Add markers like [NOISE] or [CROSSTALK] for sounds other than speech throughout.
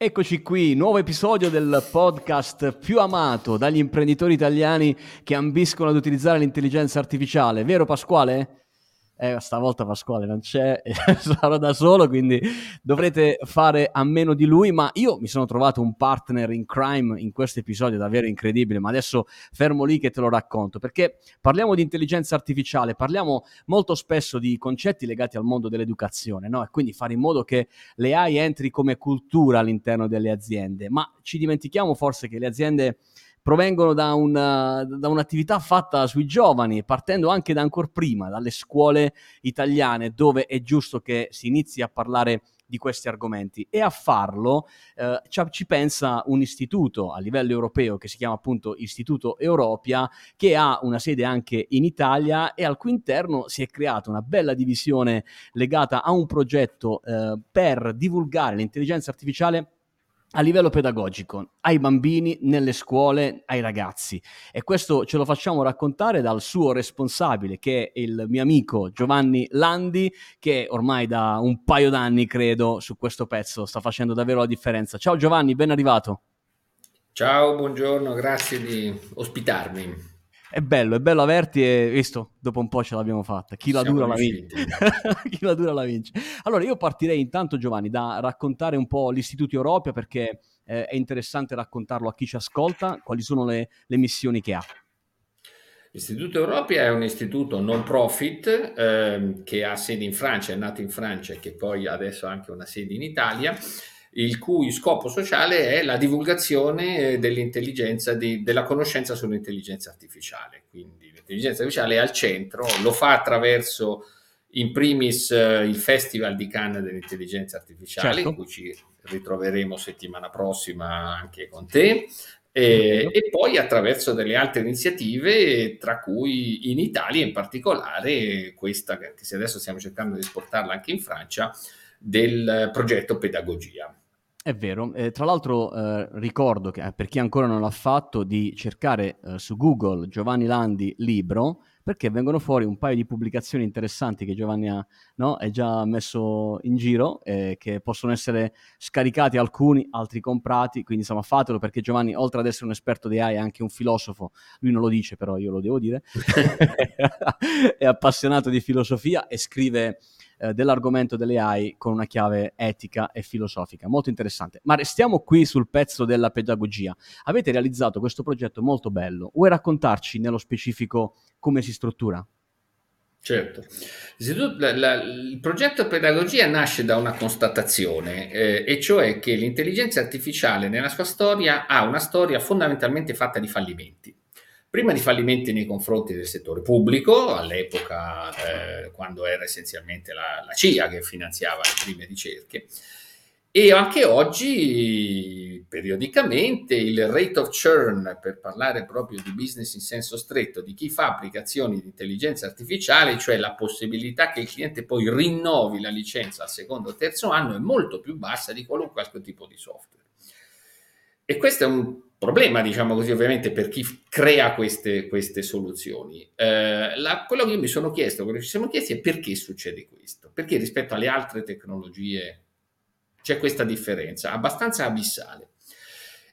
Eccoci qui, nuovo episodio del podcast più amato dagli imprenditori italiani che ambiscono ad utilizzare l'intelligenza artificiale, vero Pasquale? Eh, stavolta Pasquale non c'è, [LAUGHS] sarò da solo, quindi dovrete fare a meno di lui, ma io mi sono trovato un partner in crime in questo episodio davvero incredibile, ma adesso fermo lì che te lo racconto, perché parliamo di intelligenza artificiale, parliamo molto spesso di concetti legati al mondo dell'educazione, no? E quindi fare in modo che l'AI entri come cultura all'interno delle aziende, ma ci dimentichiamo forse che le aziende provengono da, una, da, un'attività fatta sui giovani, partendo anche da ancora prima, dalle scuole italiane, dove è giusto che si inizi a parlare di questi argomenti. E a farlo eh, ci pensa un istituto a livello europeo che si chiama appunto Istituto Europea che ha una sede anche in Italia e al cui interno si è creata una bella divisione legata a un progetto eh, per divulgare l'intelligenza artificiale a livello pedagogico, ai bambini, nelle scuole, ai ragazzi. E questo ce lo facciamo raccontare dal suo responsabile, che è il mio amico Giovanni Landi, che ormai da un paio d'anni, credo, su questo pezzo sta facendo davvero la differenza. Ciao Giovanni, ben arrivato. Ciao, buongiorno, grazie di ospitarmi. È bello, è bello averti e visto, dopo un po' ce l'abbiamo fatta. Chi la dura la vince. [LAUGHS] Chi la dura la vince. Allora, io partirei intanto, Giovanni, da raccontare un po' l'Istituto Europea perché eh, è interessante raccontarlo a chi ci ascolta, quali sono le, le missioni che ha. L'Istituto Europea è un istituto non profit eh, che ha sede in Francia, è nato in Francia e che poi adesso ha anche una sede in Italia il cui scopo sociale è la divulgazione eh, dell'intelligenza, di, della conoscenza sull'intelligenza artificiale. Quindi l'intelligenza artificiale è al centro, lo fa attraverso in primis eh, il Festival di Cannes dell'intelligenza artificiale, certo. in cui ci ritroveremo settimana prossima anche con te, e, e, poi attraverso delle altre iniziative, tra cui in Italia in particolare questa, che adesso stiamo cercando di esportarla anche in Francia, del progetto Pedagogia. È vero, eh, tra l'altro eh, ricordo che eh, per chi ancora non l'ha fatto di cercare eh, su Google Giovanni Landi libro perché vengono fuori un paio di pubblicazioni interessanti che Giovanni ha no, è già messo in giro e che possono essere scaricati alcuni, altri comprati, quindi insomma fatelo perché Giovanni oltre ad essere un esperto di AI è anche un filosofo, lui non lo dice però io lo devo dire, [LAUGHS] [LAUGHS] è appassionato di filosofia e scrive eh, dell'argomento delle AI con una chiave etica e filosofica. Molto interessante. Ma restiamo qui sul pezzo della pedagogia. Avete realizzato questo progetto molto bello. Vuoi raccontarci nello specifico come si struttura? Certo, la, il progetto pedagogia nasce da una constatazione, eh, e cioè che l'intelligenza artificiale nella sua storia ha una storia fondamentalmente fatta di fallimenti prima di fallimenti nei confronti del settore pubblico, all'epoca eh, quando era essenzialmente la, la, CIA che finanziava le prime ricerche, e anche oggi periodicamente il rate of churn, per parlare proprio di business in senso stretto, di chi fa applicazioni di intelligenza artificiale, cioè la possibilità che il cliente poi rinnovi la licenza al secondo o terzo anno, è molto più bassa di qualunque altro tipo di software. E questo è un problema, diciamo così, ovviamente per chi crea queste, queste soluzioni. Eh, la, quello che io mi sono chiesto, quello che ci siamo chiesti è perché succede questo? Perché rispetto alle altre tecnologie c'è questa differenza abbastanza abissale.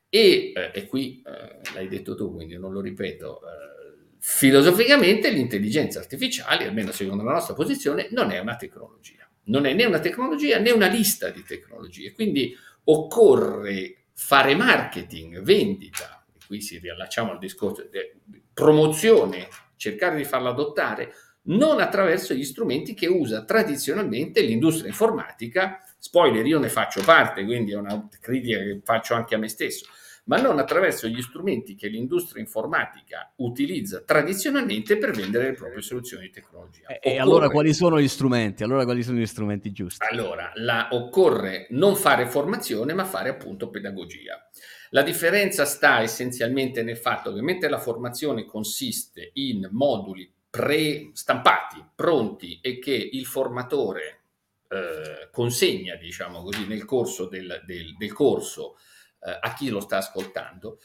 E, eh, e qui eh, l'hai detto tu, quindi non lo ripeto, eh, filosoficamente l'intelligenza artificiale, almeno secondo la nostra posizione, non è una tecnologia. Non è né una tecnologia né una lista di tecnologie. Quindi occorre fare marketing, vendita, e qui si riallacciamo al discorso di promozione, cercare di farla adottare, non attraverso gli strumenti che usa tradizionalmente l'industria informatica. Spoiler, io ne faccio parte, quindi è una critica che faccio anche a me stesso ma non attraverso gli strumenti che l'industria informatica utilizza tradizionalmente per vendere le proprie soluzioni di tecnologia. E, occorre... allora quali sono gli strumenti? Allora quali sono gli strumenti giusti? Allora, la, occorre non fare formazione, ma fare appunto pedagogia. La differenza sta essenzialmente nel fatto che mentre la formazione consiste in moduli pre-stampati, pronti e che il formatore eh, consegna, diciamo così, nel corso del, del, del corso eh, a chi lo sta ascoltando.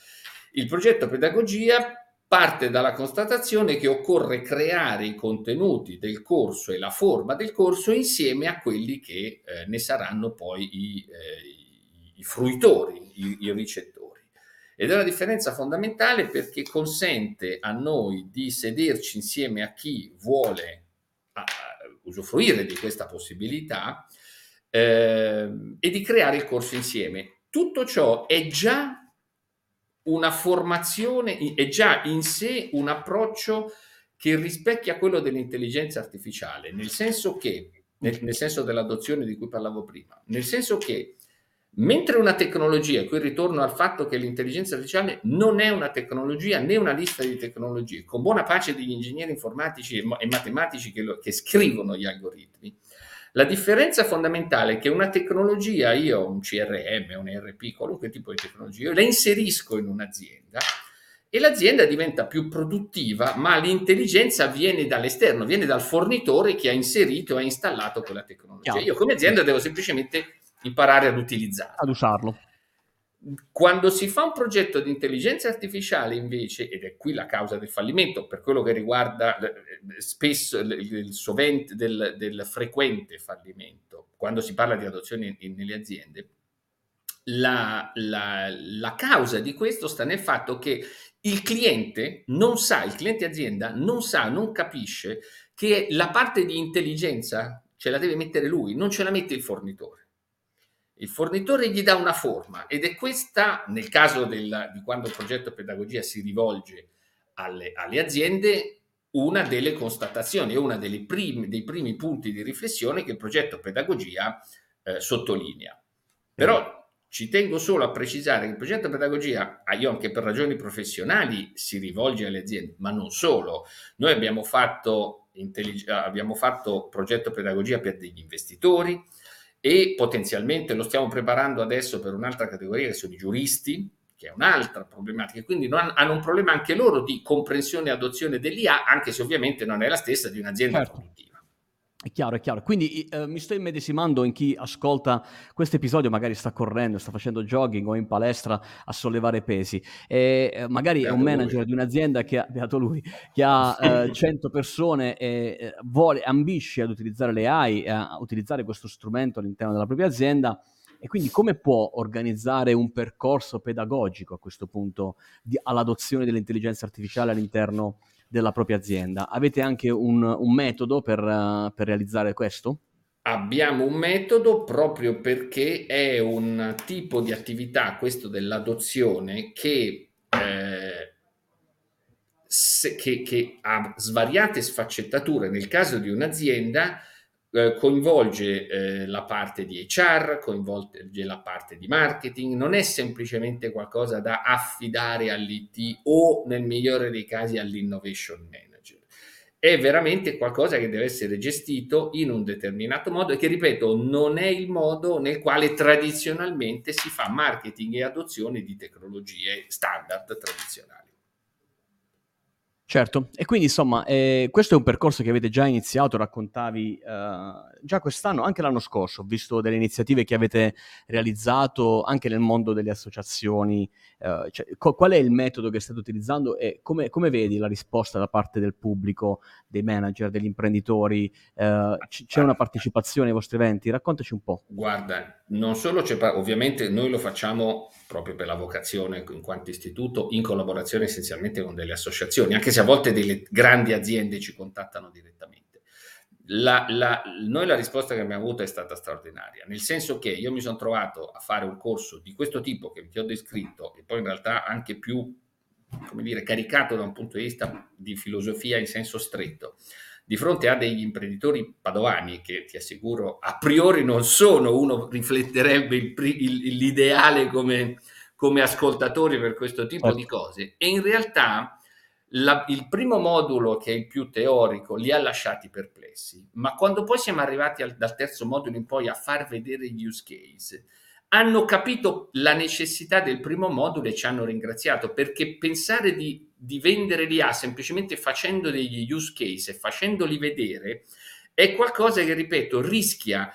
Il progetto pedagogia parte dalla constatazione che occorre creare i contenuti del corso e la forma del corso insieme a quelli che eh, ne saranno poi i, eh, i fruitori, i, i ricettori. Ed è una differenza fondamentale perché consente a noi di sederci insieme a chi vuole a, a, usufruire di questa possibilità eh, e di creare il corso insieme. Tutto ciò è già una formazione, è già in sé un approccio che rispecchia quello dell'intelligenza artificiale, nel senso che, nel, nel senso dell'adozione di cui parlavo prima, nel senso che Mentre una tecnologia, qui ritorno al fatto che l'intelligenza artificiale non è una tecnologia né una lista di tecnologie, con buona pace degli ingegneri informatici e, matematici che, lo, che scrivono gli algoritmi, la differenza fondamentale è che una tecnologia, io un CRM, un ERP, qualunque tipo di tecnologia, io la inserisco in un'azienda e l'azienda diventa più produttiva, ma l'intelligenza viene dall'esterno, viene dal fornitore che ha inserito e ha installato quella tecnologia. Io come azienda devo semplicemente imparare ad utilizzarlo. Ad usarlo. Quando si fa un progetto di intelligenza artificiale invece, ed è qui la causa del fallimento per quello che riguarda eh, spesso il sovente del, del frequente fallimento, quando si parla di adozione in, nelle aziende, la, la, la, causa di questo sta nel fatto che il cliente non sa, il cliente azienda non sa, non capisce che la parte di intelligenza ce la deve mettere lui, non ce la mette il fornitore. Il fornitore gli dà una forma ed è questa, nel caso del, di quando il progetto pedagogia si rivolge alle, alle aziende, una delle constatazioni, prime, dei primi punti di riflessione che il progetto pedagogia eh, sottolinea. Però ci tengo solo a precisare che il progetto pedagogia, io anche per ragioni professionali, si rivolge alle aziende, ma non solo. Noi abbiamo fatto, abbiamo fatto progetto pedagogia per degli investitori, e potenzialmente lo stiamo preparando adesso per un'altra categoria che sono i giuristi, che è un'altra problematica, quindi hanno un problema anche loro di comprensione e adozione dell'IA, anche se ovviamente non è la stessa di un'azienda certo. produttiva. È chiaro, è chiaro. Quindi eh, mi sto immedesimando in chi ascolta questo episodio, magari sta correndo, sta facendo jogging o in palestra a sollevare pesi. E eh, magari beato è un manager lui. di un'azienda che ha, beato lui, che ha [LAUGHS] eh, 100 persone e eh, vuole, ambisce ad utilizzare le AI, a utilizzare questo strumento all'interno della propria azienda. E quindi come può organizzare un percorso pedagogico a questo punto di, all'adozione dell'intelligenza artificiale all'interno della propria azienda. Avete anche un, un metodo per, uh, per realizzare questo? Abbiamo un metodo proprio perché è un tipo di attività, questo dell'adozione, che, eh, se, che, che ha svariate sfaccettature. Nel caso di un'azienda, eh, coinvolge eh, la parte di HR, coinvolge la parte di marketing, non è semplicemente qualcosa da affidare all'IT o nel migliore dei casi all'innovation manager. È veramente qualcosa che deve essere gestito in un determinato modo e che, ripeto, non è il modo nel quale tradizionalmente si fa marketing e adozione di tecnologie standard tradizionali. Certo, e quindi insomma, eh, questo è un percorso che avete già iniziato, raccontavi eh, già quest'anno, anche l'anno scorso, ho visto delle iniziative che avete realizzato anche nel mondo delle associazioni. Eh, cioè, co- qual è il metodo che state utilizzando e come, come, vedi la risposta da parte del pubblico, dei manager, degli imprenditori? Eh, c- c'è una partecipazione ai vostri eventi? Raccontaci un po'. Guarda, non solo c'è, ovviamente noi lo facciamo proprio per la vocazione in quanto istituto, in collaborazione essenzialmente con delle associazioni, anche se a volte delle grandi aziende ci contattano direttamente. La, la, noi la risposta che abbiamo avuto è stata straordinaria, nel senso che io mi sono trovato a fare un corso di questo tipo che ti ho descritto e poi in realtà anche più, come dire, caricato da un punto di vista di filosofia in senso stretto, di fronte a degli imprenditori padovani che ti assicuro a priori non sono, uno rifletterebbe il, il, l'ideale come, come ascoltatori per questo tipo certo. di cose e in realtà la, il primo modulo che è il più teorico li ha lasciati perplessi, ma quando poi siamo arrivati al, dal terzo modulo in poi a far vedere gli use case, hanno capito la necessità del primo modulo e ci hanno ringraziato perché pensare di, di vendere l'IA semplicemente facendo degli use case e facendoli vedere è qualcosa che, ripeto, rischia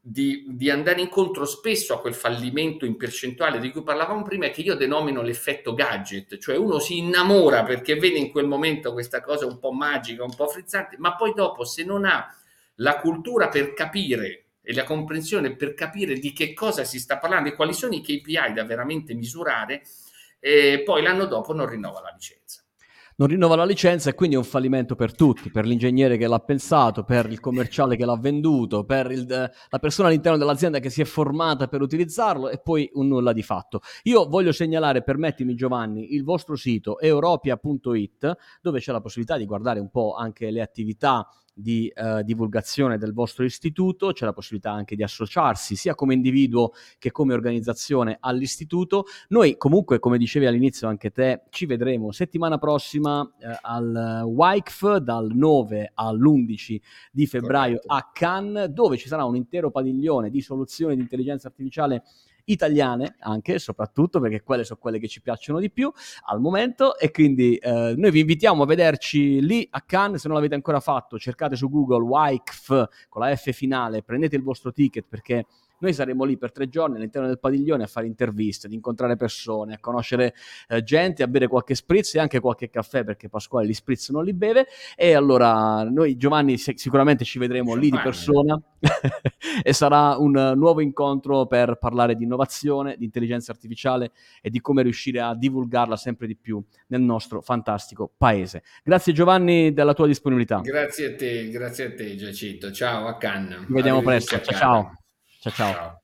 di, di, andare incontro spesso a quel fallimento in percentuale di cui parlavamo prima e che io denomino l'effetto gadget, cioè uno si innamora perché vede in quel momento questa cosa un po' magica, un po' frizzante, ma poi dopo se non ha la cultura per capire e la comprensione per capire di che cosa si sta parlando e quali sono i KPI da veramente misurare, e poi l'anno dopo non rinnova la licenza non rinnova la licenza e quindi è un fallimento per tutti, per l'ingegnere che l'ha pensato, per il commerciale che l'ha venduto, per il, la persona all'interno dell'azienda che si è formata per utilizzarlo e poi un nulla di fatto. Io voglio segnalare, permettimi Giovanni, il vostro sito europia.it dove c'è la possibilità di guardare un po' anche le attività di eh, divulgazione del vostro istituto, c'è la possibilità anche di associarsi sia come individuo che come organizzazione all'istituto. Noi comunque, come dicevi all'inizio anche te, ci vedremo settimana prossima eh, al WICF dal 9 all'11 di febbraio Corretto. a Cannes, dove ci sarà un intero padiglione di soluzioni di intelligenza artificiale italiane anche soprattutto perché quelle sono quelle che ci piacciono di più al momento. E quindi eh, noi vi invitiamo a vederci lì a Cannes se non l'avete ancora fatto cercate su Google WICF con la F finale prendete il vostro ticket perché noi saremo lì per tre giorni all'interno del padiglione a fare interviste, ad incontrare persone, a conoscere eh, gente, a bere qualche spritz e anche qualche caffè perché Pasquale gli spritz non li beve. E allora noi, Giovanni, sicuramente ci vedremo lì di persona [LAUGHS] e sarà un nuovo incontro per parlare di innovazione, di intelligenza artificiale e di come riuscire a divulgarla sempre di più nel nostro fantastico paese. Grazie Giovanni della tua disponibilità. Grazie a te, grazie a te Giacinto. Ciao a Cannes. Ci vediamo presto. ciao. ciao. Ciao ciao. ciao.